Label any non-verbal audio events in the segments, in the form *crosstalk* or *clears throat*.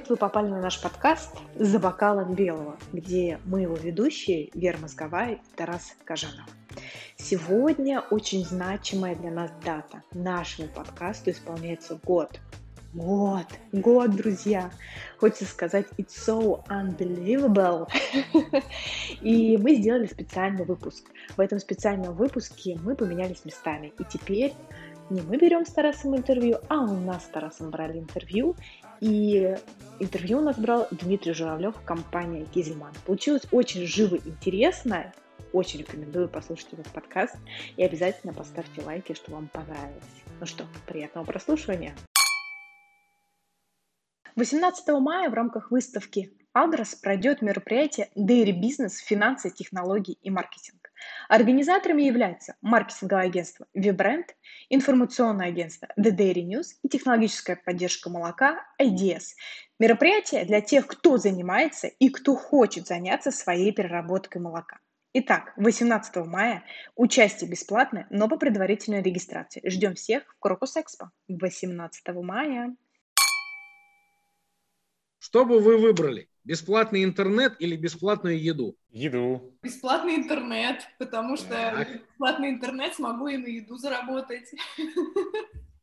привет! Вы попали на наш подкаст «За бокалом белого», где мы его ведущие Вера Мозговая и Тарас Кажанов. Сегодня очень значимая для нас дата. Нашему подкасту исполняется год. Год, год, друзья. Хочется сказать, it's so unbelievable. *laughs* И мы сделали специальный выпуск. В этом специальном выпуске мы поменялись местами. И теперь не мы берем с Тарасом интервью, а у нас с Тарасом брали интервью. И интервью у нас брал Дмитрий Журавлев, компания Гизельман. Получилось очень живо интересно. Очень рекомендую послушать этот подкаст. И обязательно поставьте лайки, что вам понравилось. Ну что, приятного прослушивания. 18 мая в рамках выставки Агрос пройдет мероприятие Dairy Business, финансы, технологии и маркетинг. Организаторами являются маркетинговое агентство ViBrand, информационное агентство The Dairy News и технологическая поддержка молока IDS. Мероприятие для тех, кто занимается и кто хочет заняться своей переработкой молока. Итак, 18 мая участие бесплатное, но по предварительной регистрации. Ждем всех в Крокус Экспо 18 мая. Что бы вы выбрали? Бесплатный интернет или бесплатную еду? Еду. Бесплатный интернет, потому что так. бесплатный интернет смогу и на еду заработать.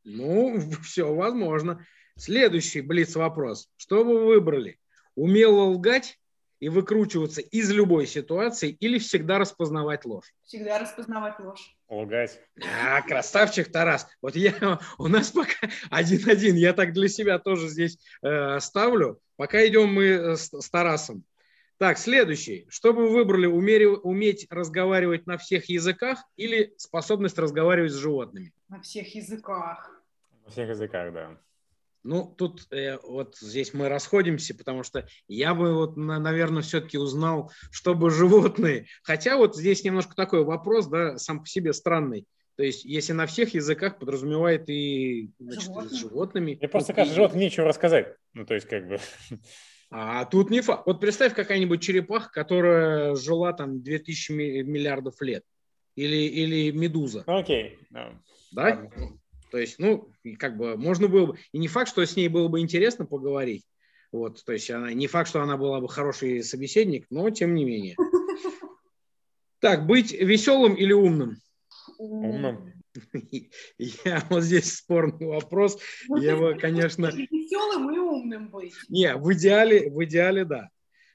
Ну, *laughs* все возможно. Следующий блиц-вопрос. Что бы вы выбрали? Умело лгать и выкручиваться из любой ситуации или всегда распознавать ложь? Всегда распознавать ложь. Лгать. А, красавчик Тарас. Вот я, у нас пока один-один. Я так для себя тоже здесь э, ставлю. Пока идем мы э, с, с Тарасом. Так, следующий. Что бы вы выбрали, умери, уметь разговаривать на всех языках или способность разговаривать с животными? На всех языках. На всех языках, да. Ну, тут э, вот здесь мы расходимся, потому что я бы, вот, на, наверное, все-таки узнал, чтобы животные... Хотя вот здесь немножко такой вопрос, да, сам по себе странный. То есть, если на всех языках подразумевает и значит, животными. с животными. Мне просто кажется, животным нечего рассказать. Ну, то есть, как бы... А тут не факт. Вот представь какая-нибудь черепаха, которая жила там 2000 миллиардов лет. Или, или медуза. Окей. Okay. No. Да? То есть, ну, как бы можно было бы... И не факт, что с ней было бы интересно поговорить. Вот, то есть она, не факт, что она была бы хороший собеседник, но тем не менее. *laughs* Так, быть веселым или умным? Умным. *laughs* Я вот здесь спорный вопрос. Я бы, конечно... Веселым и умным быть. Не, в идеале, в идеале, да.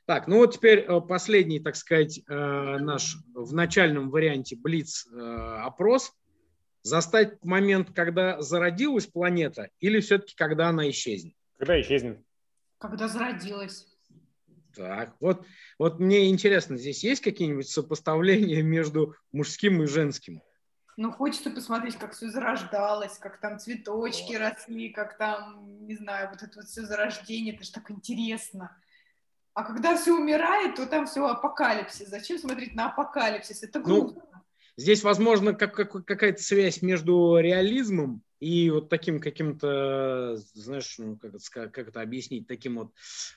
Так, ну вот теперь э, последний, так сказать, э, наш в начальном варианте Блиц э, опрос застать момент, когда зародилась планета, или все-таки когда она исчезнет? Когда исчезнет. Когда зародилась. Так, вот, вот мне интересно, здесь есть какие-нибудь сопоставления между мужским и женским? Ну, хочется посмотреть, как все зарождалось, как там цветочки росли, как там, не знаю, вот это вот все зарождение, это же так интересно. А когда все умирает, то там все апокалипсис. Зачем смотреть на апокалипсис? Это ну, грустно. Ну, Здесь, возможно, как, как, какая-то связь между реализмом и вот таким каким-то, знаешь, ну, как, это, как это объяснить, таким вот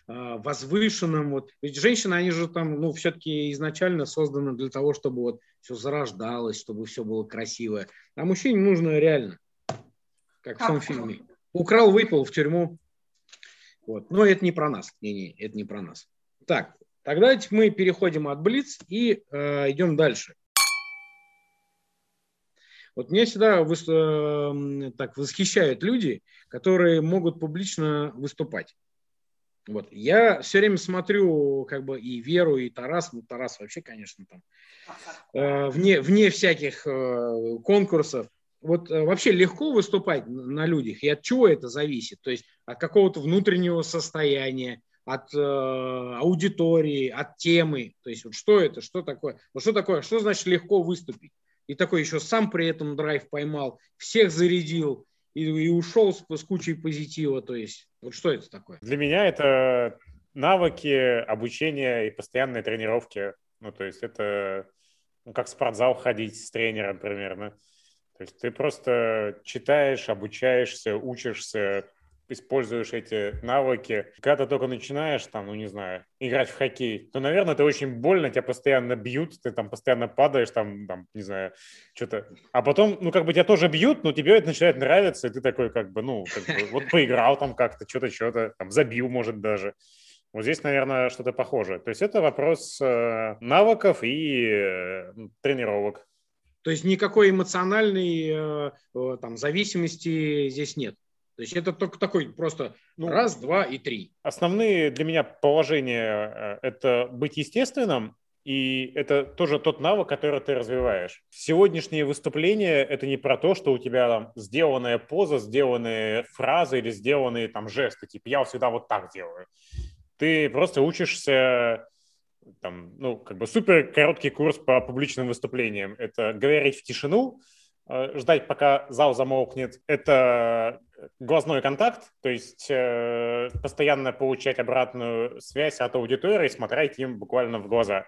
э, возвышенным. Вот. Ведь женщины, они же там, ну, все-таки изначально созданы для того, чтобы вот все зарождалось, чтобы все было красивое. А мужчине нужно реально, как в том фильме. Украл, выпил в тюрьму. Вот. Но это не про нас. Не-не, это не про нас. Так, тогда мы переходим от Блиц и э, идем дальше. Вот меня всегда. Эм, так восхищают люди, которые могут публично выступать. Вот. Я все время смотрю как бы и Веру, и Тарас, ну Тарас вообще, конечно, там, э, вне, вне всяких э, конкурсов. Вот э, вообще легко выступать на людях, и от чего это зависит? То есть от какого-то внутреннего состояния, от э, аудитории, от темы. То есть вот что это, что такое? Вот что такое, что значит легко выступить? И такой еще сам при этом драйв поймал, всех зарядил и, и ушел с, с кучей позитива. То есть, вот что это такое? Для меня это навыки обучения и постоянные тренировки. Ну, то есть это ну, как в спортзал ходить с тренером примерно. То есть ты просто читаешь, обучаешься, учишься, используешь эти навыки. Когда ты только начинаешь, там, ну, не знаю, играть в хоккей, то, наверное, это очень больно, тебя постоянно бьют, ты там постоянно падаешь, там, там не знаю, что-то. А потом, ну, как бы тебя тоже бьют, но тебе это начинает нравиться, и ты такой, как бы, ну, как бы, вот поиграл там как-то, что-то, что-то, там, забил, может, даже. Вот здесь, наверное, что-то похожее. То есть это вопрос э, навыков и э, тренировок. То есть никакой эмоциональной э, там, зависимости здесь нет. То есть это только такой просто ну, раз, два и три. Основные для меня положения – это быть естественным, и это тоже тот навык, который ты развиваешь. Сегодняшнее выступление – это не про то, что у тебя там сделанная поза, сделанные фразы или сделанные там жесты. Типа я всегда вот так делаю ты просто учишься там, ну, как бы супер короткий курс по публичным выступлениям. Это говорить в тишину, э, ждать, пока зал замолкнет. Это глазной контакт, то есть э, постоянно получать обратную связь от аудитории, смотреть им буквально в глаза.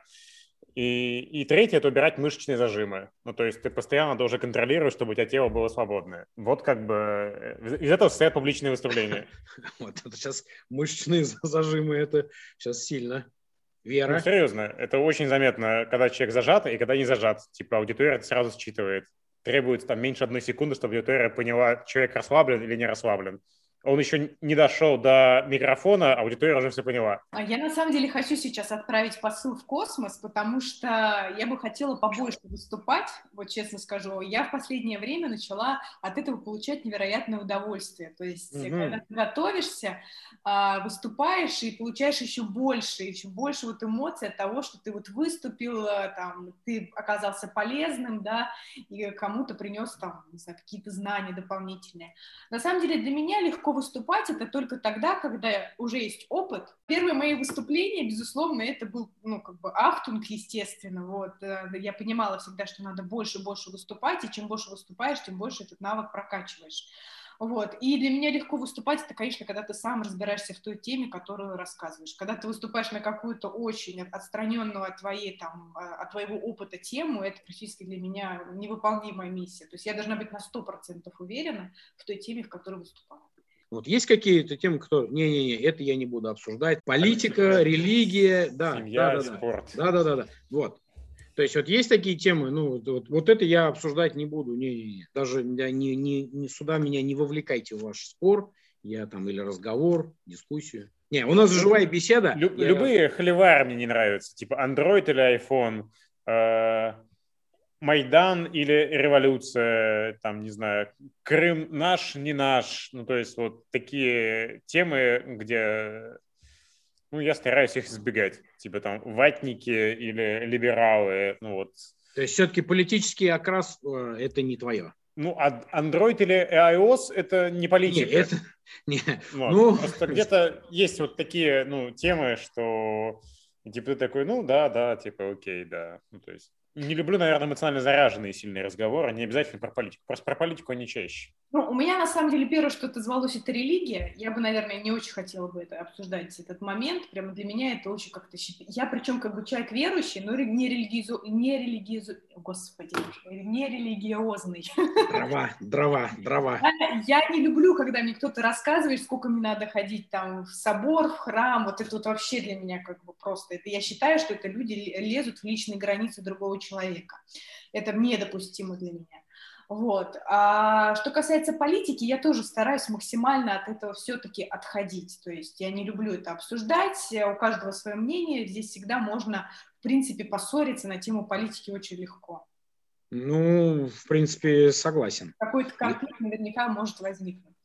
И, и третье – это убирать мышечные зажимы. Ну, то есть ты постоянно должен контролировать, чтобы у тебя тело было свободное. Вот как бы э, из этого состоят публичные выступления. *laughs* Вот это сейчас мышечные *laughs* зажимы, это сейчас сильно. Вера? Ну, серьезно, это очень заметно, когда человек зажат и когда не зажат. Типа аудитория это сразу считывает. Требуется там меньше одной секунды, чтобы аудитория поняла, человек расслаблен или не расслаблен он еще не дошел до микрофона, аудитория уже все поняла. А я на самом деле хочу сейчас отправить посыл в космос, потому что я бы хотела побольше выступать, вот честно скажу. Я в последнее время начала от этого получать невероятное удовольствие. То есть, угу. когда ты готовишься, а, выступаешь и получаешь еще больше, еще больше вот эмоций от того, что ты вот выступил, там, ты оказался полезным, да, и кому-то принес там, не знаю, какие-то знания дополнительные. На самом деле для меня легко выступать это только тогда, когда уже есть опыт. Первые мои выступления, безусловно, это был, ну, как бы ахтунг, естественно, вот. Э, я понимала всегда, что надо больше и больше выступать, и чем больше выступаешь, тем больше этот навык прокачиваешь. Вот. И для меня легко выступать, это, конечно, когда ты сам разбираешься в той теме, которую рассказываешь. Когда ты выступаешь на какую-то очень отстраненную от, твоей, там, э, от твоего опыта тему, это практически для меня невыполнимая миссия. То есть я должна быть на 100% уверена в той теме, в которой выступаю. Вот есть какие-то темы, кто... Не-не-не, это я не буду обсуждать. Политика, религия, да. Семья, да, да, спорт. Да, да, да, да. Вот. То есть вот есть такие темы, ну вот, вот это я обсуждать не буду, не, не, не. даже не, не, не, сюда меня не вовлекайте в ваш спор, я там или разговор, дискуссию. Не, у нас живая беседа. Лю- я... Любые холивары мне не нравятся, типа Android или iPhone, э, Майдан или революция, там, не знаю, Крым наш, не наш, ну, то есть вот такие темы, где, ну, я стараюсь их избегать, типа там ватники или либералы, ну, вот. То есть все-таки политический окрас э, – это не твое? Ну, а Android или iOS – это не политика. Нет, это... *laughs* Не. Вот. Ну... Просто где-то есть вот такие, ну, темы, что типа ты такой, ну, да, да, типа, окей, да, ну, то есть не люблю, наверное, эмоционально заряженные сильные разговоры, не обязательно про политику. Просто про политику они чаще. Ну, у меня, на самом деле, первое, что это звалось, это религия. Я бы, наверное, не очень хотела бы это обсуждать, этот момент. Прямо для меня это очень как-то... Я, причем, как бы человек верующий, но не религиозу... Не религиозу... Господи, не религиозный. Дрова, дрова, дрова. Я, я не люблю, когда мне кто-то рассказывает, сколько мне надо ходить там в собор, в храм. Вот это вот вообще для меня как бы просто... Это я считаю, что это люди лезут в личные границы другого человека. Это недопустимо для меня. Вот. А что касается политики, я тоже стараюсь максимально от этого все-таки отходить. То есть я не люблю это обсуждать, у каждого свое мнение, здесь всегда можно, в принципе, поссориться на тему политики очень легко. Ну, в принципе, согласен. Какой-то конфликт наверняка может возникнуть.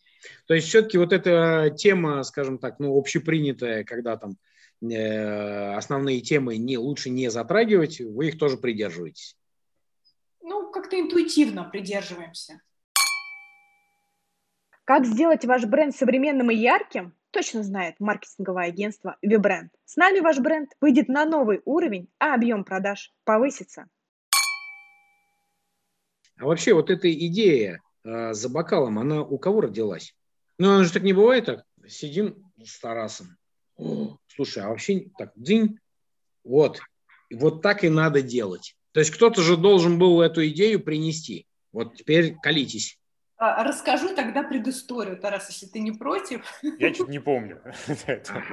То есть все-таки вот эта тема, скажем так, ну, общепринятая, когда там основные темы не, лучше не затрагивать, вы их тоже придерживаетесь ну, как-то интуитивно придерживаемся. Как сделать ваш бренд современным и ярким, точно знает маркетинговое агентство ViBrand. С нами ваш бренд выйдет на новый уровень, а объем продаж повысится. А вообще вот эта идея э, за бокалом, она у кого родилась? Ну, она же так не бывает так. Сидим с Тарасом. О, слушай, а вообще так, день, вот, вот так и надо делать. То есть кто-то же должен был эту идею принести. Вот теперь колитесь. А, расскажу тогда предысторию, Тарас, если ты не против. Я чуть не помню.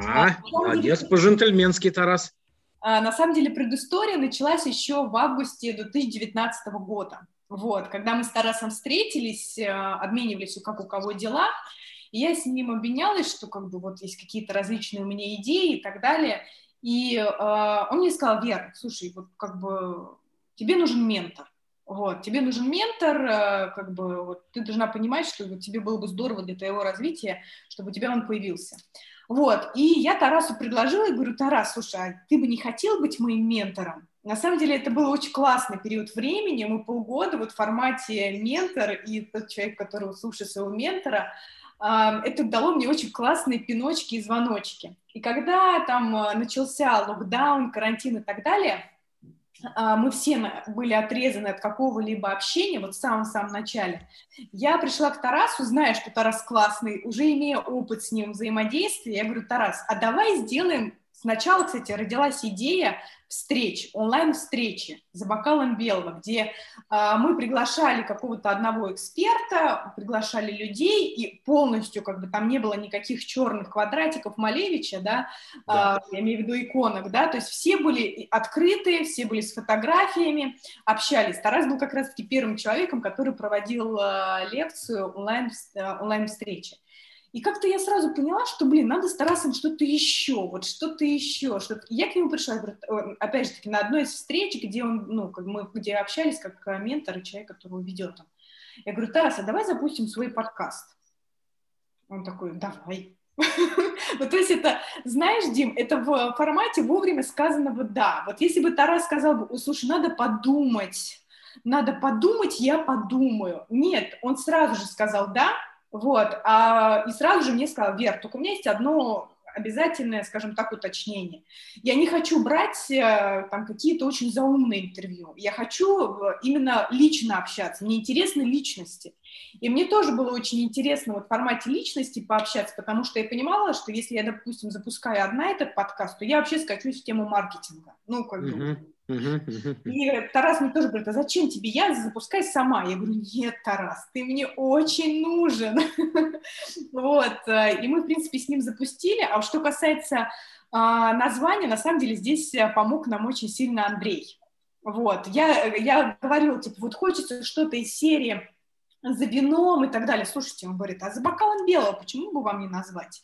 Ага, молодец, по-жентльменски, Тарас. А, на самом деле предыстория началась еще в августе 2019 года. Вот, когда мы с Тарасом встретились, э, обменивались, как у кого дела, и я с ним обменялась, что как бы вот есть какие-то различные у меня идеи и так далее. И э, он мне сказал, Вера, слушай, вот как бы тебе нужен ментор. Вот, тебе нужен ментор, э, как бы вот, ты должна понимать, что вот, тебе было бы здорово для твоего развития, чтобы у тебя он появился. Вот, и я Тарасу предложила и говорю, Тарас, слушай, а ты бы не хотел быть моим ментором? На самом деле это был очень классный период времени, мы полгода вот в формате ментор и тот человек, который слушает своего ментора, это дало мне очень классные пиночки и звоночки. И когда там э, начался локдаун, карантин и так далее, а, мы все были отрезаны от какого-либо общения, вот в самом-самом начале, я пришла к Тарасу, зная, что Тарас классный, уже имея опыт с ним взаимодействия, я говорю, Тарас, а давай сделаем Сначала, кстати, родилась идея встреч, онлайн-встречи за бокалом белого, где э, мы приглашали какого-то одного эксперта, приглашали людей, и полностью, как бы там не было никаких черных квадратиков Малевича, да, да. Э, я имею в виду иконок, да, то есть все были открытые, все были с фотографиями, общались. Тарас был как раз-таки первым человеком, который проводил э, лекцию онлайн, э, онлайн-встречи. И как-то я сразу поняла, что, блин, надо с Тарасом что-то еще, вот что-то еще. Что -то... Я к нему пришла, опять же таки, на одной из встреч, где он, ну, как мы, где общались как ментор и человек, которого ведет он. Я говорю, Тарас, а давай запустим свой подкаст. Он такой, давай. *laughs* Ну, то есть это, знаешь, Дим, это в формате вовремя сказанного «да». Вот если бы Тарас сказал бы, слушай, надо подумать, надо подумать, я подумаю. Нет, он сразу же сказал «да», вот, а, и сразу же мне сказал, Вер, только у меня есть одно обязательное, скажем так, уточнение. Я не хочу брать э, там какие-то очень заумные интервью. Я хочу э, именно лично общаться. Мне интересны личности. И мне тоже было очень интересно вот в формате личности пообщаться, потому что я понимала, что если я, допустим, запускаю одна этот подкаст, то я вообще скачусь в тему маркетинга. Ну, как бы, и Тарас мне тоже говорит, а зачем тебе я? Запускай сама. Я говорю, нет, Тарас, ты мне очень нужен. *laughs* вот, э, и мы, в принципе, с ним запустили. А что касается а, названия, на самом деле здесь э, помог нам очень сильно Андрей. Вот, я, я говорила, типа, вот хочется что-то из серии за вином и так далее. Слушайте, он говорит, а за бокалом белого почему бы вам не назвать?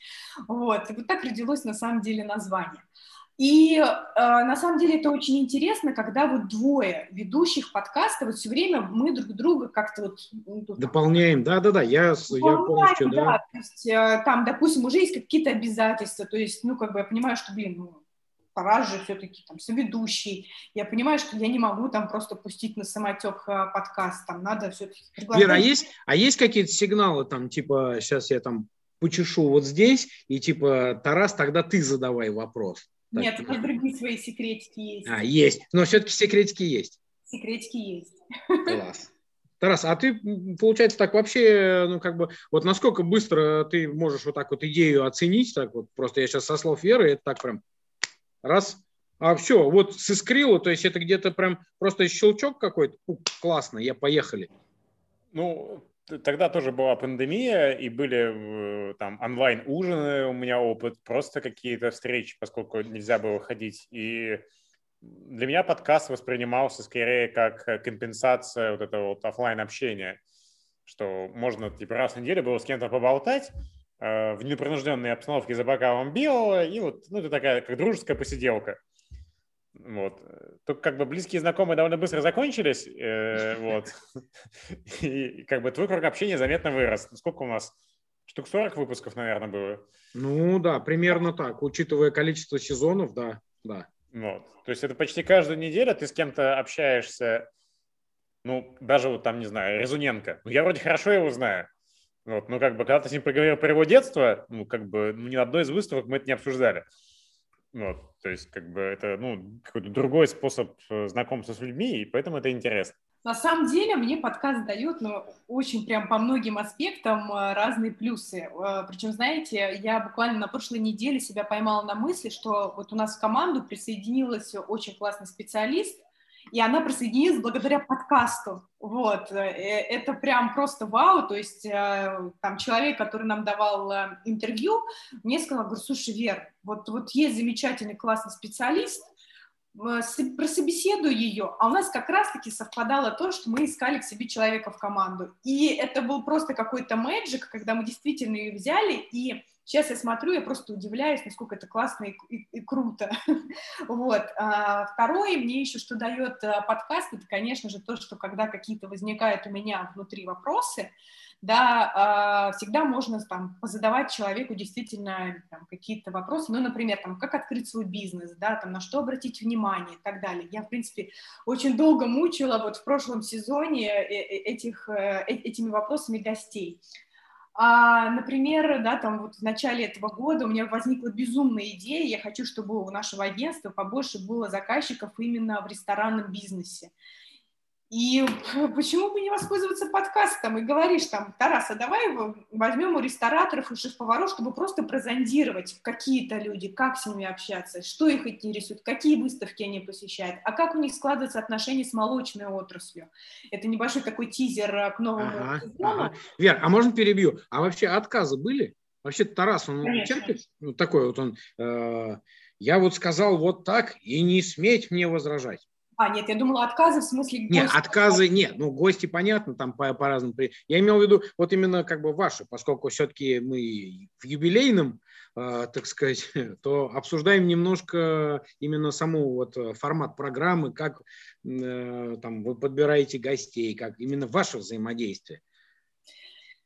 Вот, и вот так родилось на самом деле название. И э, на самом деле это очень интересно, когда вот двое ведущих подкаста, вот все время мы друг друга как-то вот... Ну, Дополняем, да-да-да, я, я полностью, да. да. То есть э, там, допустим, уже есть какие-то обязательства, то есть, ну, как бы я понимаю, что, блин, ну, пора же все-таки там соведущий. Я понимаю, что я не могу там просто пустить на самотек э, подкаст, там надо все-таки... Вера, а есть, а есть какие-то сигналы там, типа, сейчас я там почешу вот здесь, и типа, Тарас, тогда ты задавай вопрос. Нет, у нас другие свои секретики есть. А, есть. Но все-таки секретики есть. Секретики есть. Класс. Тарас, а ты, получается, так вообще, ну, как бы, вот насколько быстро ты можешь вот так вот идею оценить, так вот, просто я сейчас со слов Веры, это так прям раз, а все, вот сыскрило, то есть это где-то прям просто щелчок какой-то, классно, я поехали. Ну, тогда тоже была пандемия, и были э, там онлайн-ужины, у меня опыт, просто какие-то встречи, поскольку нельзя было ходить. И для меня подкаст воспринимался скорее как э, компенсация вот этого вот офлайн общения что можно типа раз в неделю было с кем-то поболтать э, в непринужденной обстановке за бокалом белого, и вот, ну, это такая как дружеская посиделка. Вот. Только как бы близкие знакомые довольно быстро закончились, э, *laughs* вот. И как бы твой круг общения заметно вырос. Сколько у нас? Штук 40 выпусков, наверное, было? Ну да, примерно так. Учитывая количество сезонов, да, да. Вот. То есть это почти каждую неделю ты с кем-то общаешься, ну, даже вот там, не знаю, Резуненко. Ну, я вроде хорошо его знаю. Вот, ну, как бы, когда ты с ним поговорил про его детство, ну, как бы, ну, ни на одной из выставок мы это не обсуждали. Вот, то есть, как бы это, ну, какой-то другой способ э, знакомства с людьми, и поэтому это интересно. На самом деле мне подкаст дает, ну, очень прям по многим аспектам э, разные плюсы. Э, Причем, знаете, я буквально на прошлой неделе себя поймала на мысли, что вот у нас в команду присоединилась очень классный специалист, и она присоединилась благодаря подкасту. Вот, э, это прям просто вау, то есть э, там человек, который нам давал э, интервью, мне сказал, говорю, слушай, Вер, вот, вот есть замечательный классный специалист, прособеседую ее, а у нас как раз-таки совпадало то, что мы искали к себе человека в команду. И это был просто какой-то мэджик, когда мы действительно ее взяли, и сейчас я смотрю, я просто удивляюсь, насколько это классно и, и, и круто. *laughs* вот. А, второе, мне еще что дает подкаст, это, конечно же, то, что когда какие-то возникают у меня внутри вопросы, да, а, всегда можно там позадавать человеку действительно там, какие-то вопросы, ну, например, там, как открыть свой бизнес, да, там, на что обратить внимание и так далее. Я, в принципе, очень долго мучила вот в прошлом сезоне э, э, этих, э, этими вопросами гостей. А, например, да, там вот в начале этого года у меня возникла безумная идея, я хочу, чтобы у нашего агентства побольше было заказчиков именно в ресторанном бизнесе. И *laughs* почему бы не воспользоваться подкастом и говоришь там, Тарас, а давай возьмем у рестораторов и шеф-поваров, чтобы просто прозондировать, какие-то люди, как с ними общаться, что их интересует, какие выставки они посещают, а как у них складываются отношения с молочной отраслью. Это небольшой такой тизер э, к новому ага, сезону. Ага. Вер, а можно перебью? А вообще отказы были? Вообще Тарас, он Конечно. терпит? Ну, такой вот он, э, я вот сказал вот так, и не сметь мне возражать. А, нет, я думала отказы в смысле... Нет, отказы нет. Ну, гости, понятно, там по- по-разному. Я имел в виду вот именно как бы ваши, поскольку все-таки мы в юбилейном, э, так сказать, *laughs* то обсуждаем немножко именно саму вот э, формат программы, как э, там вы подбираете гостей, как именно ваше взаимодействие.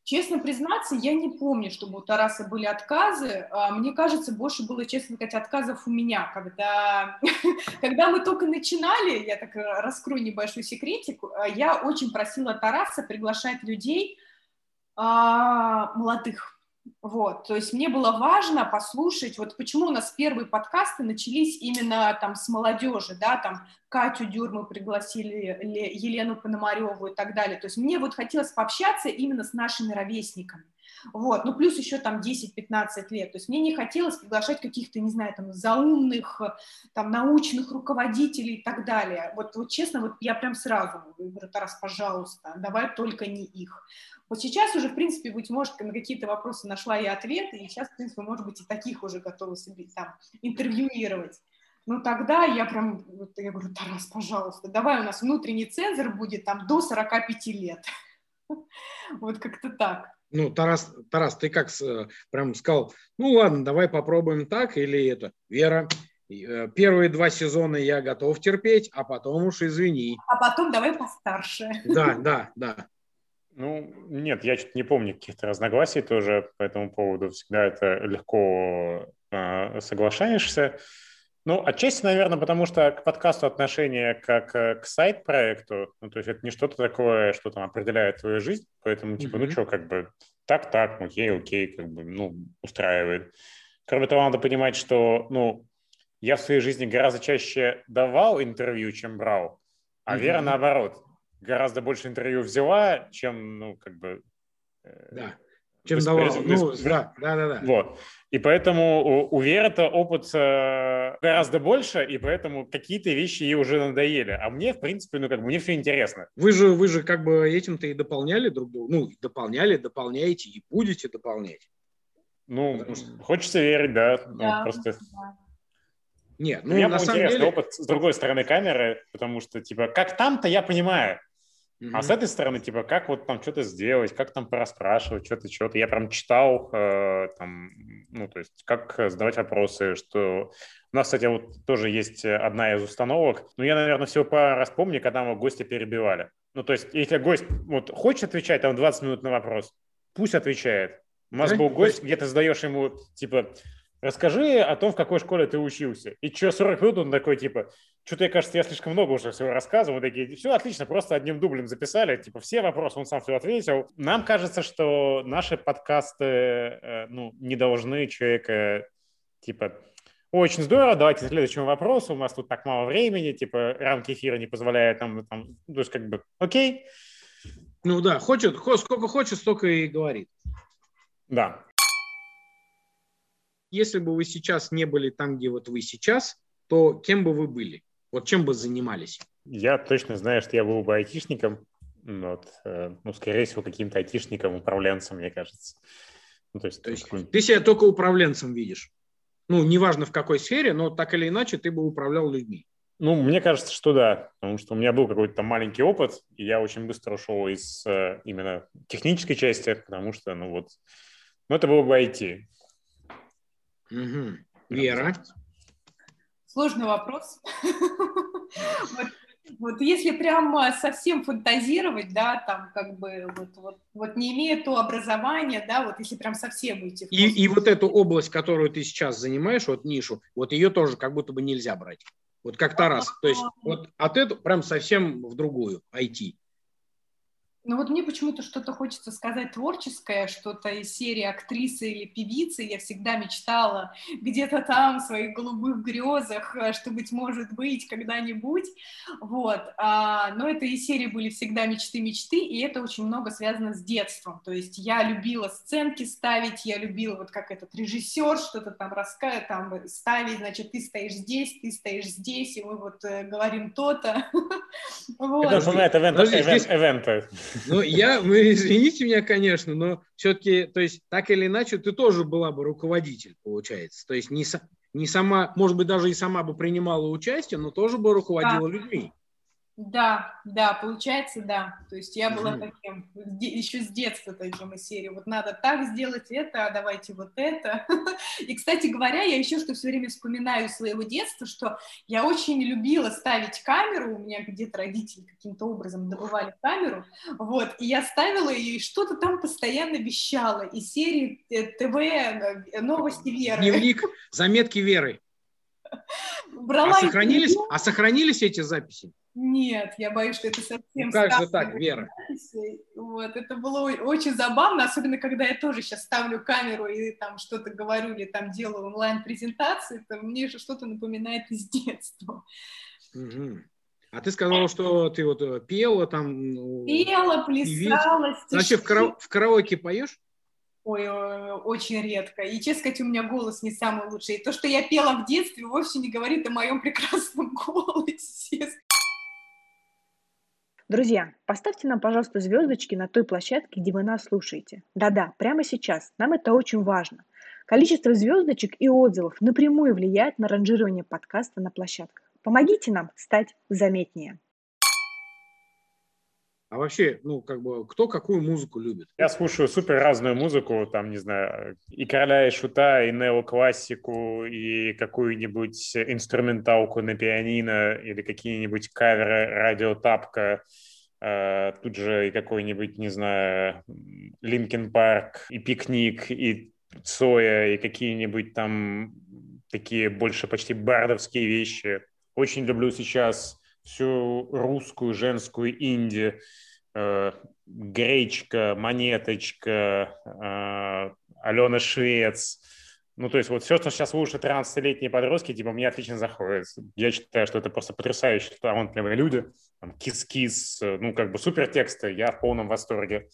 Честно признаться, я не помню, чтобы у Тараса были отказы. А, мне кажется, больше было, честно сказать, отказов у меня. Когда, *laughs* когда мы только начинали, я так раскрою небольшой секретик, а, я очень просила Тараса приглашать людей а, молодых, вот, то есть мне было важно послушать, вот почему у нас первые подкасты начались именно там с молодежи, да, там Катю Дюр мы пригласили, Елену Пономареву и так далее. То есть мне вот хотелось пообщаться именно с нашими ровесниками. Вот, ну плюс еще там 10-15 лет. То есть мне не хотелось приглашать каких-то, не знаю, там заумных, там научных руководителей и так далее. Вот, вот честно, вот я прям сразу говорю, Тарас, пожалуйста, давай только не их. Вот сейчас уже, в принципе, быть может, на какие-то вопросы нашла я ответы, и сейчас, в принципе, может быть, и таких уже готовы себе там интервьюировать. Ну, тогда я прям, я говорю, Тарас, пожалуйста, давай у нас внутренний цензор будет там до 45 лет. *laughs* Вот как-то так. Ну, Тарас, Тарас, ты как прям сказал, ну ладно, давай попробуем так или это. Вера, э, первые два сезона я готов терпеть, а потом уж извини. А потом давай постарше. Да, *laughs* да, да. Ну, нет, я что-то не помню каких-то разногласий тоже по этому поводу. Всегда это легко э, соглашаешься. Ну, отчасти, наверное, потому что к подкасту отношение как э, к сайт-проекту, ну, то есть это не что-то такое, что там определяет твою жизнь, поэтому, типа, mm-hmm. ну что, как бы, так-так, окей, окей, как бы, ну, устраивает. Кроме того, надо понимать, что, ну, я в своей жизни гораздо чаще давал интервью, чем брал, а mm-hmm. Вера наоборот гораздо больше интервью взяла, чем, ну, как бы... Э, да, чем давала. Ну, да, да, да, да. Вот. И поэтому у, у Веры-то опыт э, гораздо больше, и поэтому какие-то вещи ей уже надоели. А мне, в принципе, ну, как бы, мне все интересно. Вы же, вы же как бы этим-то и дополняли друг друга. Ну, дополняли, дополняете и будете дополнять. Ну, что... хочется верить, да. Ну, да ну, просто... Да. Нет, ну, меня на был самом интересный деле... опыт с другой стороны камеры, потому что, типа, как там-то я понимаю, Mm-hmm. А с этой стороны, типа, как вот там что-то сделать, как там пораспрашивать, что-то, что-то. Я прям читал, э, там, ну, то есть, как задавать вопросы, что... У нас, кстати, вот тоже есть одна из установок. Ну, я, наверное, всего пару раз помню, когда мы гостя перебивали. Ну, то есть, если гость вот хочет отвечать там 20 минут на вопрос, пусть отвечает. У нас был гость, где ты задаешь ему, типа, Расскажи о том, в какой школе ты учился. И что, 40 минут он такой, типа, что-то, я кажется, я слишком много уже всего рассказывал. Такие, все отлично, просто одним дублем записали. Типа, все вопросы он сам все ответил. Нам кажется, что наши подкасты, э, ну, не должны человека, типа, очень здорово, давайте к следующему вопросу, у нас тут так мало времени, типа, рамки эфира не позволяют там, там то есть, как бы, окей. Ну да, хочет, сколько хочет, столько и говорит. Да, если бы вы сейчас не были там, где вот вы сейчас, то кем бы вы были? Вот чем бы занимались? я точно знаю, что я был бы айтишником, вот, э, ну, скорее всего, каким-то айтишником, управленцем, мне кажется. Ну, то есть, то есть ты себя только управленцем видишь? Ну, неважно в какой сфере, но так или иначе ты бы управлял людьми. Ну, мне кажется, что да, потому что у меня был какой-то там маленький опыт, и я очень быстро ушел из э, именно технической части, потому что, ну вот, ну это было бы IT. Угу. Вера? Сложный вопрос. *laughs* Вот если прям совсем фантазировать, да, там как бы вот, вот, вот не имея то образования, да, вот если прям совсем уйти в и, и вот эту область, которую ты сейчас занимаешь, вот нишу, вот ее тоже как будто бы нельзя брать. Вот как Тарас. То есть вот от этого прям совсем в другую, IT. Ну вот мне почему-то что-то хочется сказать творческое, что-то из серии актрисы или певицы. Я всегда мечтала где-то там в своих голубых грезах, э, что, быть может быть, когда-нибудь. Вот. А, но это из серии были всегда мечты-мечты, и это очень много связано с детством. То есть я любила сценки ставить, я любила вот как этот режиссер что-то там рассказывать, там ставить, значит, ты стоишь здесь, ты стоишь здесь, и мы вот э, говорим то-то. *laughs* Это напоминает эвенты. Ну, я, вы *laughs* извините меня, конечно, но все-таки, то есть, так или иначе, ты тоже была бы руководитель, получается. То есть, не, не сама, может быть, даже и сама бы принимала участие, но тоже бы руководила да. людьми. Да, да, получается, да. То есть я была mm-hmm. таким, еще с детства таким из серии, вот надо так сделать это, а давайте вот это. *laughs* И, кстати говоря, я еще что все время вспоминаю своего детства, что я очень любила ставить камеру, у меня где-то родители каким-то образом добывали камеру, вот, и я ставила ее, и что-то там постоянно вещало, из серии э, ТВ э, «Новости Веры». Дневник, заметки Веры. Брала а, сохранились, а сохранились эти записи? Нет, я боюсь, что это совсем... Ну, как же так, Вера? Вот, это было очень забавно, особенно когда я тоже сейчас ставлю камеру и там что-то говорю или там делаю онлайн-презентации, это мне же что-то напоминает из детства. Угу. А ты сказала, что ты вот э, пела там... Пела, плясала, стишки. Значит, в, карао- в караоке поешь? Ой, очень редко. И, честно сказать, у меня голос не самый лучший. И то, что я пела в детстве, вовсе не говорит о моем прекрасном *laughs* голосе. Друзья, поставьте нам, пожалуйста, звездочки на той площадке, где вы нас слушаете. Да-да, прямо сейчас. Нам это очень важно. Количество звездочек и отзывов напрямую влияет на ранжирование подкаста на площадках. Помогите нам стать заметнее. Вообще, ну, как бы, кто какую музыку любит? Я слушаю супер разную музыку, там, не знаю, и короля, и шута, и неоклассику, и какую-нибудь инструменталку на пианино, или какие-нибудь каверы радиотапка, Uh, тут же и какой-нибудь, не знаю, Линкен Парк, и Пикник, и Цоя, и какие-нибудь там такие больше почти бардовские вещи. Очень люблю сейчас всю русскую женскую инди, э, Гречка, Монеточка, э, Алена Швец. Ну, то есть вот все, что сейчас слушают 13-летние подростки, типа, мне отлично заходит. Я считаю, что это просто потрясающие талантливые люди. Там, кис-кис, ну, как бы супер тексты, я в полном восторге.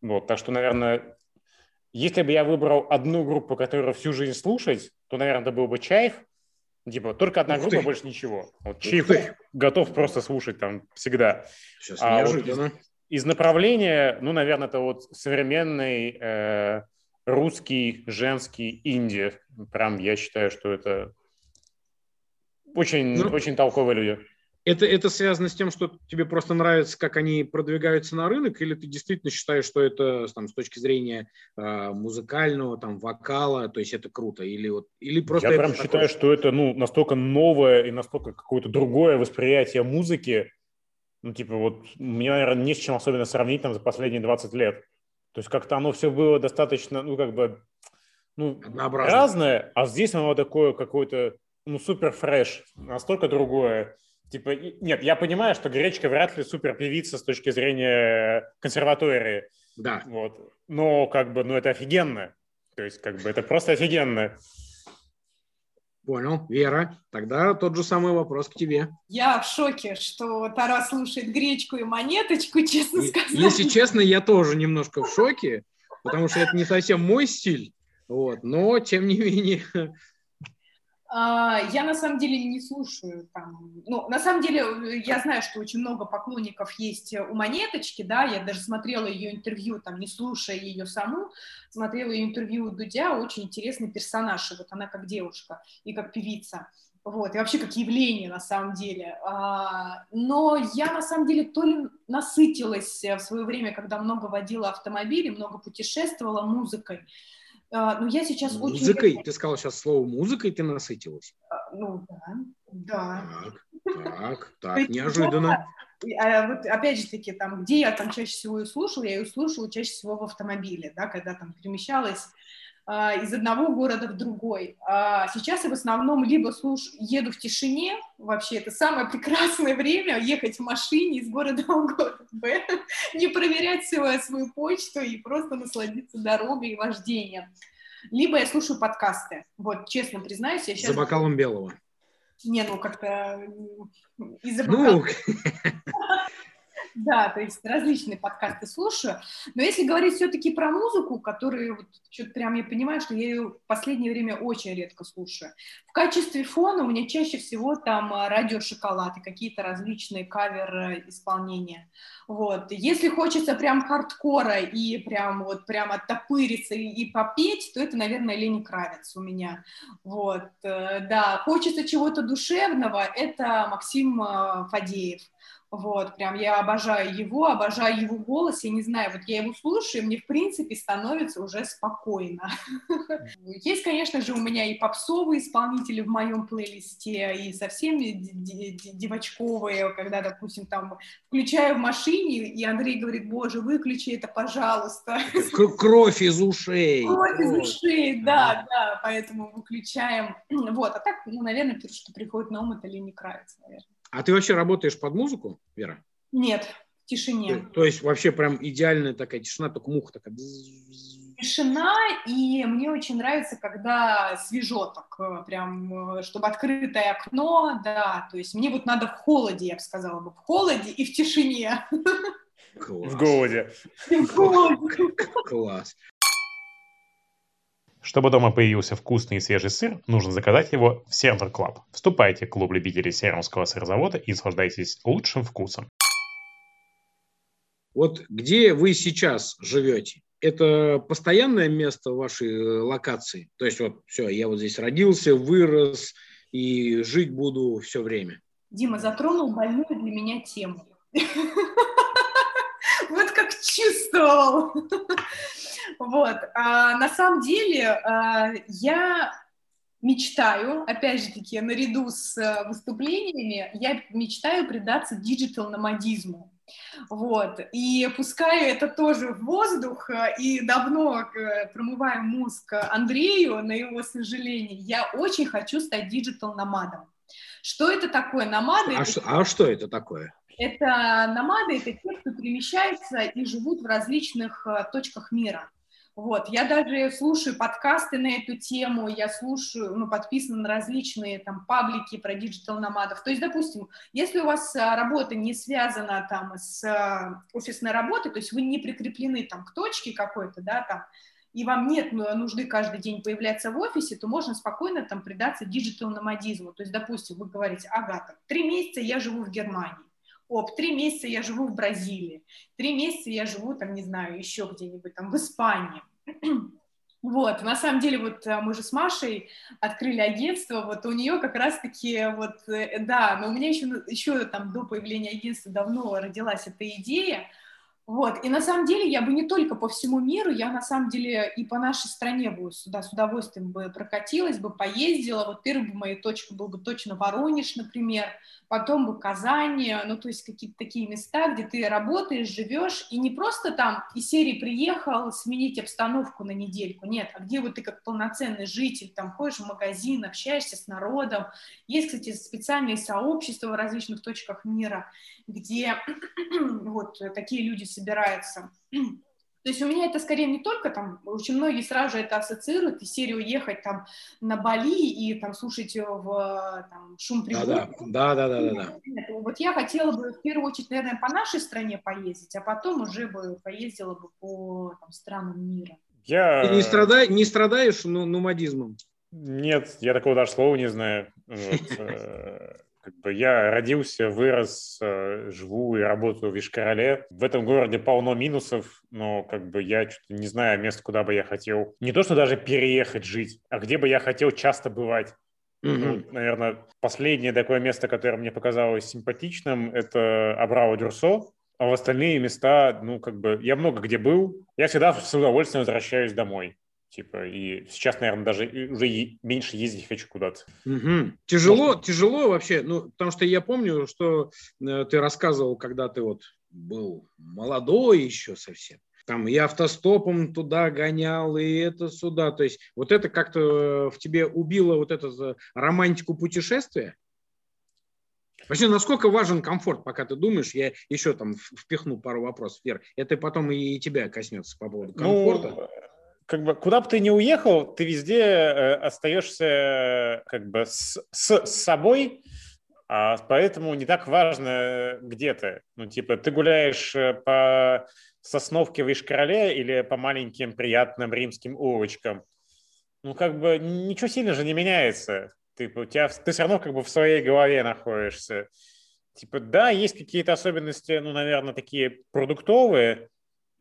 Вот, так что, наверное, если бы я выбрал одну группу, которую всю жизнь слушать, то, наверное, это был бы Чайф, Типа, только одна Ух группа, ты. больше ничего. Вот Чайков готов просто слушать там всегда. Сейчас а неожиданно. Вот из направления, ну, наверное, это вот современный э, русский женский инди. Прям я считаю, что это очень, ну, очень толковые люди. Это, это связано с тем, что тебе просто нравится, как они продвигаются на рынок, или ты действительно считаешь, что это там, с точки зрения э, музыкального, там, вокала, то есть это круто? Или, вот, или просто Я прям считаю, что это ну, настолько новое и настолько какое-то другое восприятие музыки, ну, типа, вот, мне, наверное, не с чем особенно сравнить там за последние 20 лет. То есть как-то оно все было достаточно, ну, как бы, ну, разное, а здесь оно такое какое-то, ну, супер фреш, настолько другое. Типа, нет, я понимаю, что Гречка вряд ли супер певица с точки зрения консерватории. Да. Вот. Но как бы, ну это офигенно. То есть, как бы, это просто офигенно. Понял. Вера, тогда тот же самый вопрос к тебе. Я в шоке, что Тарас слушает гречку и монеточку, *laughs* честно сказать. Если честно, я тоже немножко в шоке, потому что это не совсем мой стиль. Вот, но, тем не менее, *laughs* я на самом деле не слушаю там, ну, на самом деле я знаю, что очень много поклонников есть у Монеточки, да, я даже смотрела ее интервью, там, не слушая ее саму, смотрела ее интервью у Дудя, очень интересный персонаж, вот она как девушка и как певица, вот, и вообще как явление на самом деле. А, но я на самом деле то ли насытилась в свое время, когда много водила автомобили, много путешествовала музыкой, а, но я сейчас музыкой? очень... Музыкой? Ты сказала сейчас слово музыкой, ты насытилась? А, ну, да, да. Так, так, так, неожиданно. А вот опять же таки, там, где я там чаще всего ее слушала, я ее слушала чаще всего в автомобиле, да, когда там перемещалась а, из одного города в другой. А сейчас я в основном либо слуш... еду в тишине, вообще это самое *laughs* прекрасное время, ехать в машине из города в город Б, *laughs* не проверять свою, свою почту и просто насладиться дорогой и вождением. Либо я слушаю подкасты. Вот, честно признаюсь, я сейчас... За бокалом белого. Не, ну как-то из-за бокала. Ну, *laughs* Да, то есть различные подкасты слушаю. Но если говорить все-таки про музыку, которую вот, что-то прям я понимаю, что я ее в последнее время очень редко слушаю. В качестве фона у меня чаще всего там а, радио «Шоколад» и какие-то различные кавер-исполнения. Вот. Если хочется прям хардкора и прям вот прям оттопыриться и, и попеть, то это, наверное, Лени Кравец у меня. Вот. Э, да, хочется чего-то душевного, это Максим э, Фадеев. Вот, прям я обожаю его, обожаю его голос, я не знаю, вот я его слушаю, и мне, в принципе, становится уже спокойно. *laughs* Есть, конечно же, у меня и попсовые исполнители в моем плейлисте, и совсем девочковые, когда, допустим, там включаю в машине, и Андрей говорит, боже, выключи это, пожалуйста. Кровь из ушей. Кровь из ушей, да, да, поэтому выключаем. *clears throat* Вот, а так, ну, наверное, что приходит на ум, это Лени Кравец, наверное. А ты вообще работаешь под музыку, Вера? Нет, в тишине. То, то есть вообще прям идеальная такая тишина, только муха такая. Тишина, и мне очень нравится, когда свежо так, э, прям, э, чтобы открытое окно, да, то есть мне вот надо в холоде, я бы сказала бы, в холоде и в тишине. Класс. В голоде. В голоде. Класс. Чтобы дома появился вкусный и свежий сыр, нужно заказать его в Сервер Club. Вступайте в клуб любителей сермского сырзавода и наслаждайтесь лучшим вкусом. Вот где вы сейчас живете? Это постоянное место вашей э, локации? То есть вот все, я вот здесь родился, вырос и жить буду все время. Дима затронул больную для меня тему. *laughs* Чувствовал. *laughs* Вот. А на самом деле а, я мечтаю, опять же таки, наряду с э, выступлениями, я мечтаю предаться диджитал-номадизму. Вот, и пускаю это тоже в воздух, э, и давно э, промываю мозг Андрею, на его сожаление, я очень хочу стать digital номадом. Что это такое? Номады... А, это... А что это такое? Это номады, это те, кто перемещаются и живут в различных точках мира. Вот, я даже слушаю подкасты на эту тему, я слушаю, ну, подписана на различные там паблики про digital номадов. То есть, допустим, если у вас а, работа не связана там с а, офисной работой, то есть вы не прикреплены там к точке какой-то, да, там, и вам нет ну, нужды каждый день появляться в офисе, то можно спокойно там предаться digital номадизму. То есть, допустим, вы говорите, ага, там, три месяца я живу в Германии, оп, три месяца я живу в Бразилии, три месяца я живу там, не знаю, еще где-нибудь там в Испании. *clears throat* Вот, на самом деле, вот э, мы же с Машей открыли агентство, вот у нее как раз-таки, вот, э, да, но у меня еще, еще там до появления агентства давно родилась эта идея, вот, и на самом деле я бы не только по всему миру, я на самом деле и по нашей стране бы сюда с удовольствием бы прокатилась, бы поездила. Вот первой бы моей точкой был бы точно Воронеж, например, потом бы Казань, ну, то есть какие-то такие места, где ты работаешь, живешь, и не просто там из серии приехал сменить обстановку на недельку, нет, а где вот ты как полноценный житель, там ходишь в магазин, общаешься с народом. Есть, кстати, специальные сообщества в различных точках мира, где *clears throat* вот такие люди собираются. То есть у меня это скорее не только там, очень многие сразу же это ассоциируют, и серию ехать там на Бали и там слушать в там, шум природы. Да, да, да, да, да, да. Вот я хотела бы в первую очередь, наверное, по нашей стране поездить, а потом уже бы поездила бы по там, странам мира. Я... Ты не, страдай, не страдаешь ну, нумадизмом? Нет, я такого даже слова не знаю. Вот, *laughs* э, как бы я родился, вырос, э, живу и работаю в Вишкороле. В этом городе полно минусов, но как бы я что-то не знаю места, куда бы я хотел. Не то, что даже переехать жить, а где бы я хотел часто бывать. Mm-hmm. Ну, наверное, последнее такое место, которое мне показалось симпатичным, это Абрао Дюрсо. А в остальные места, ну, как бы, я много где был. Я всегда с удовольствием возвращаюсь домой. Типа, и сейчас, наверное, даже уже меньше ездить хочу куда-то. Угу. Тяжело, Может... тяжело вообще, ну, потому что я помню, что э, ты рассказывал, когда ты вот был молодой еще совсем. Там я автостопом туда гонял, и это сюда. То есть вот это как-то в тебе убило вот эту романтику путешествия? Вообще, насколько важен комфорт, пока ты думаешь? Я еще там впихну пару вопросов, Вер. Это потом и тебя коснется по поводу ну, комфорта. Как бы куда бы ты ни уехал, ты везде э, остаешься как бы с, с, с собой, а поэтому не так важно, где ты. Ну, типа, ты гуляешь э, по сосновке в Ишкороле или по маленьким приятным римским улочкам. Ну, как бы ничего сильно же не меняется. Ты, у тебя, ты все равно как бы в своей голове находишься. Типа, да, есть какие-то особенности, ну, наверное, такие продуктовые,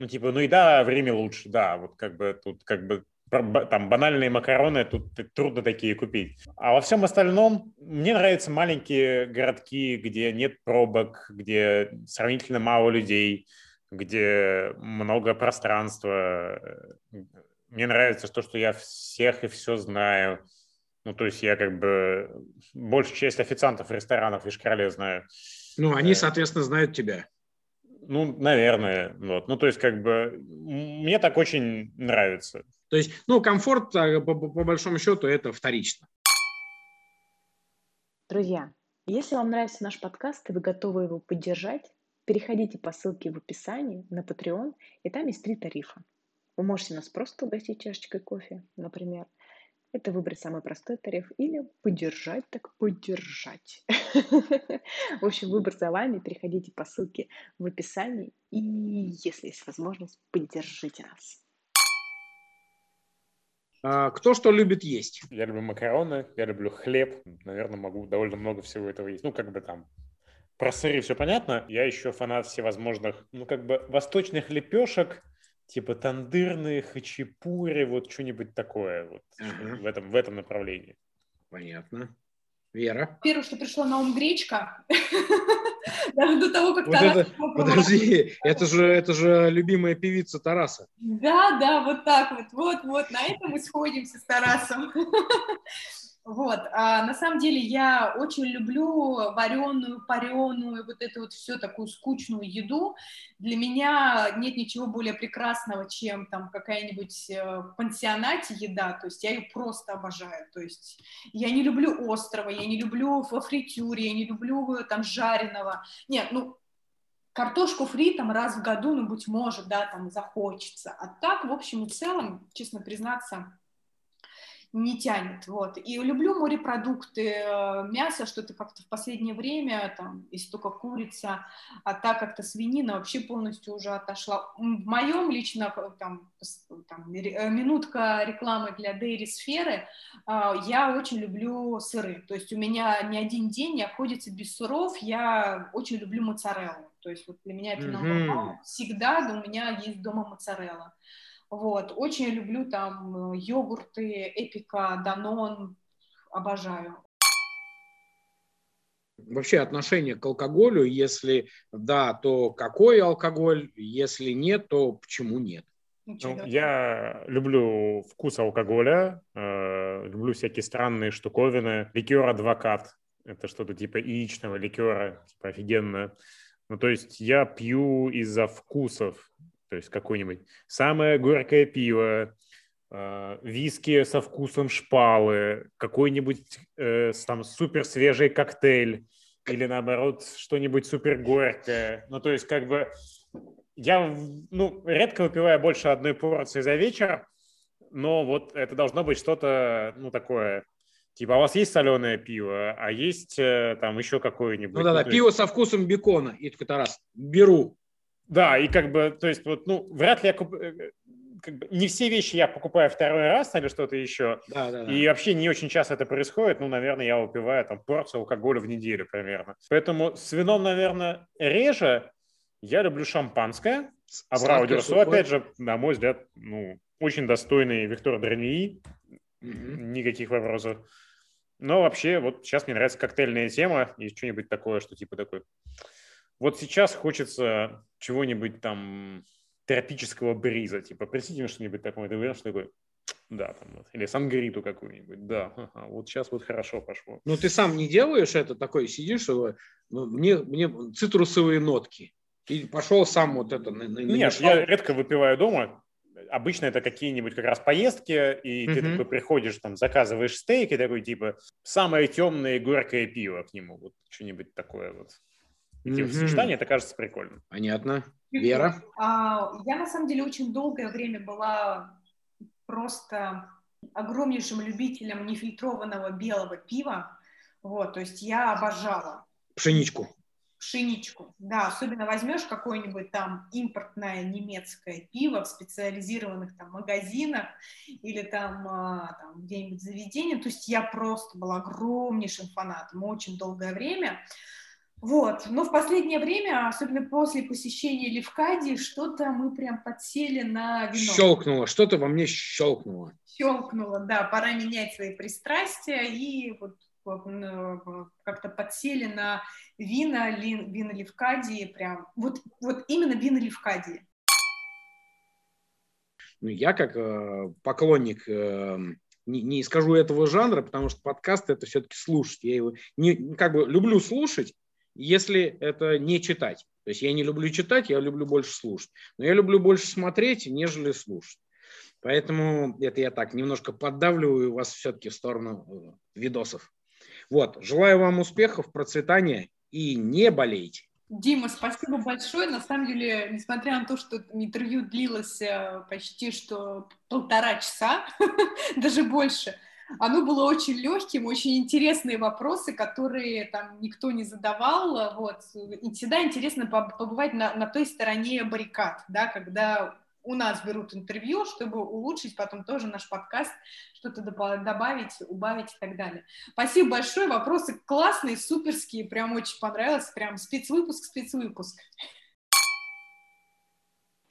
ну, типа, ну и да, время лучше, да, вот как бы тут как бы там банальные макароны тут трудно такие купить. А во всем остальном мне нравятся маленькие городки, где нет пробок, где сравнительно мало людей, где много пространства. Мне нравится то, что я всех и все знаю. Ну, то есть я как бы большую часть официантов в ресторанах в Ишкарале знаю. Ну, они, э, соответственно, знают тебя. Ну, наверное. Вот. Ну, то есть, как бы, мне так очень нравится. То есть, ну, комфорт, а, по, по большому счету, это вторично. Друзья, если вам нравится наш подкаст и вы готовы его поддержать, переходите по ссылке в описании на Patreon, и там есть три тарифа. Вы можете нас просто угостить чашечкой кофе, например – это выбрать самый простой тариф или поддержать, так поддержать. *laughs* В общем, выбор за вами. Переходите по ссылке в описании и, если есть возможность, поддержите нас. А, кто что любит есть? Я люблю макароны, я люблю хлеб. Наверное, могу довольно много всего этого есть. Ну, как бы там про сыры все понятно. Я еще фанат всевозможных, ну, как бы восточных лепешек, типа тандырные, хачапури, вот что-нибудь такое вот ага. в, этом, в этом направлении. Понятно. Вера? Первое, что пришло на ум, гречка. *laughs* Даже до того, как вот Тарас это, Подожди, это же, это же любимая певица Тараса. Да, да, вот так вот, вот, вот, на этом мы сходимся с Тарасом. *laughs* Вот, а на самом деле я очень люблю вареную, пареную, вот эту вот все такую скучную еду. Для меня нет ничего более прекрасного, чем там какая-нибудь э, пансионате еда, то есть я ее просто обожаю. То есть я не люблю острого, я не люблю во фритюре, я не люблю э, там жареного. Нет, ну картошку фри там раз в году, ну, быть может, да, там захочется. А так, в общем и целом, честно признаться, не тянет, вот. И люблю морепродукты, э, мясо, что-то как-то в последнее время, там, если только курица, а так как-то свинина вообще полностью уже отошла. В моем лично, э, там, там э, минутка рекламы для дейри-сферы, я очень люблю сыры, то есть у меня ни один день не обходится без сыров, я очень люблю моцареллу, то есть вот для меня это mm-hmm. всегда да, у меня есть дома моцарелла. Вот. Очень люблю там э, йогурты, эпика, данон, обожаю. Вообще отношение к алкоголю, если да, то какой алкоголь, если нет, то почему нет? Ну, я люблю вкус алкоголя, э, люблю всякие странные штуковины. Ликер адвокат – это что-то типа яичного ликера, типа офигенно. Ну, то есть я пью из-за вкусов, то есть какое-нибудь самое горькое пиво, э, виски со вкусом шпалы, какой-нибудь э, там супер свежий коктейль или наоборот что-нибудь супер горькое. Ну, то есть как бы я ну, редко выпиваю больше одной порции за вечер, но вот это должно быть что-то, ну, такое, Типа, а у вас есть соленое пиво, а есть э, там еще какое-нибудь? Ну да-да, ну, пиво есть... со вкусом бекона. И такой, раз беру. Да, и как бы, то есть, вот, ну, вряд ли я куп... Э, как бы, не все вещи я покупаю второй раз или что-то еще. Да, да, да. И вообще не очень часто это происходит. Ну, наверное, я выпиваю там порцию алкоголя в неделю примерно. Поэтому с вином, наверное, реже. Я люблю шампанское. А Браво Дюрсо, опять же, на мой взгляд, ну, очень достойный Виктор Дрании. Mm-hmm. Никаких вопросов. Но вообще, вот сейчас мне нравится коктейльная тема и что-нибудь такое, что типа такой. Вот сейчас хочется чего-нибудь там тропического бриза, типа, принесите мне что-нибудь такое, ты уверен, что такой, да, там, вот. или сангриту какую-нибудь, да, ага, вот сейчас вот хорошо пошло. Ну, ты сам не делаешь это, такой сидишь, ну, мне, мне цитрусовые нотки, и пошел сам вот это. Нет, я редко выпиваю дома, обычно это какие-нибудь как раз поездки, и mm-hmm. ты такой приходишь, там, заказываешь стейк, и такой, типа, самое темное и горькое пиво к нему, вот что-нибудь такое вот. И mm-hmm. сочетание, это кажется прикольно. Понятно. Вера? А, я, на самом деле, очень долгое время была просто огромнейшим любителем нефильтрованного белого пива. Вот, то есть я обожала. Пшеничку пшеничку. Да, особенно возьмешь какое-нибудь там импортное немецкое пиво в специализированных там магазинах или там, а, там где-нибудь заведении. То есть я просто была огромнейшим фанатом очень долгое время. Вот, но в последнее время, особенно после посещения Левкадии, что-то мы прям подсели на вино. Щелкнуло, что-то во мне щелкнуло. Щелкнуло, да, пора менять свои пристрастия и вот как-то подсели на вина, вина Левкадии, прям, вот, вот именно вина Левкадии. Ну, я как э, поклонник, э, не, не скажу этого жанра, потому что подкаст это все-таки слушать. Я его не, как бы люблю слушать, если это не читать. То есть я не люблю читать, я люблю больше слушать. Но я люблю больше смотреть, нежели слушать. Поэтому это я так немножко поддавливаю вас все-таки в сторону э, видосов. Вот, желаю вам успехов, процветания и не болейте. Дима, спасибо большое. На самом деле, несмотря на то, что интервью длилось э, почти что полтора часа, *laughs* даже больше, оно было очень легким, очень интересные вопросы, которые там никто не задавал. Вот. И всегда интересно побывать на, на той стороне баррикад, да, когда у нас берут интервью, чтобы улучшить потом тоже наш подкаст, что-то добавить, убавить и так далее. Спасибо большое, вопросы классные, суперские, прям очень понравилось, прям спецвыпуск, спецвыпуск.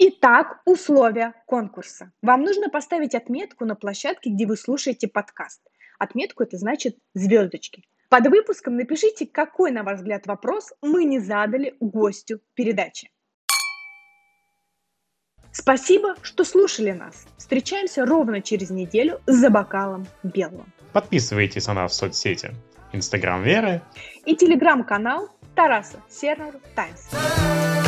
Итак, условия конкурса. Вам нужно поставить отметку на площадке, где вы слушаете подкаст. Отметку это значит звездочки. Под выпуском напишите, какой, на ваш взгляд, вопрос мы не задали гостю передачи. Спасибо, что слушали нас. Встречаемся ровно через неделю за бокалом белого. Подписывайтесь на нас в соцсети. Инстаграм Веры и телеграм-канал Тараса Сернер Таймс.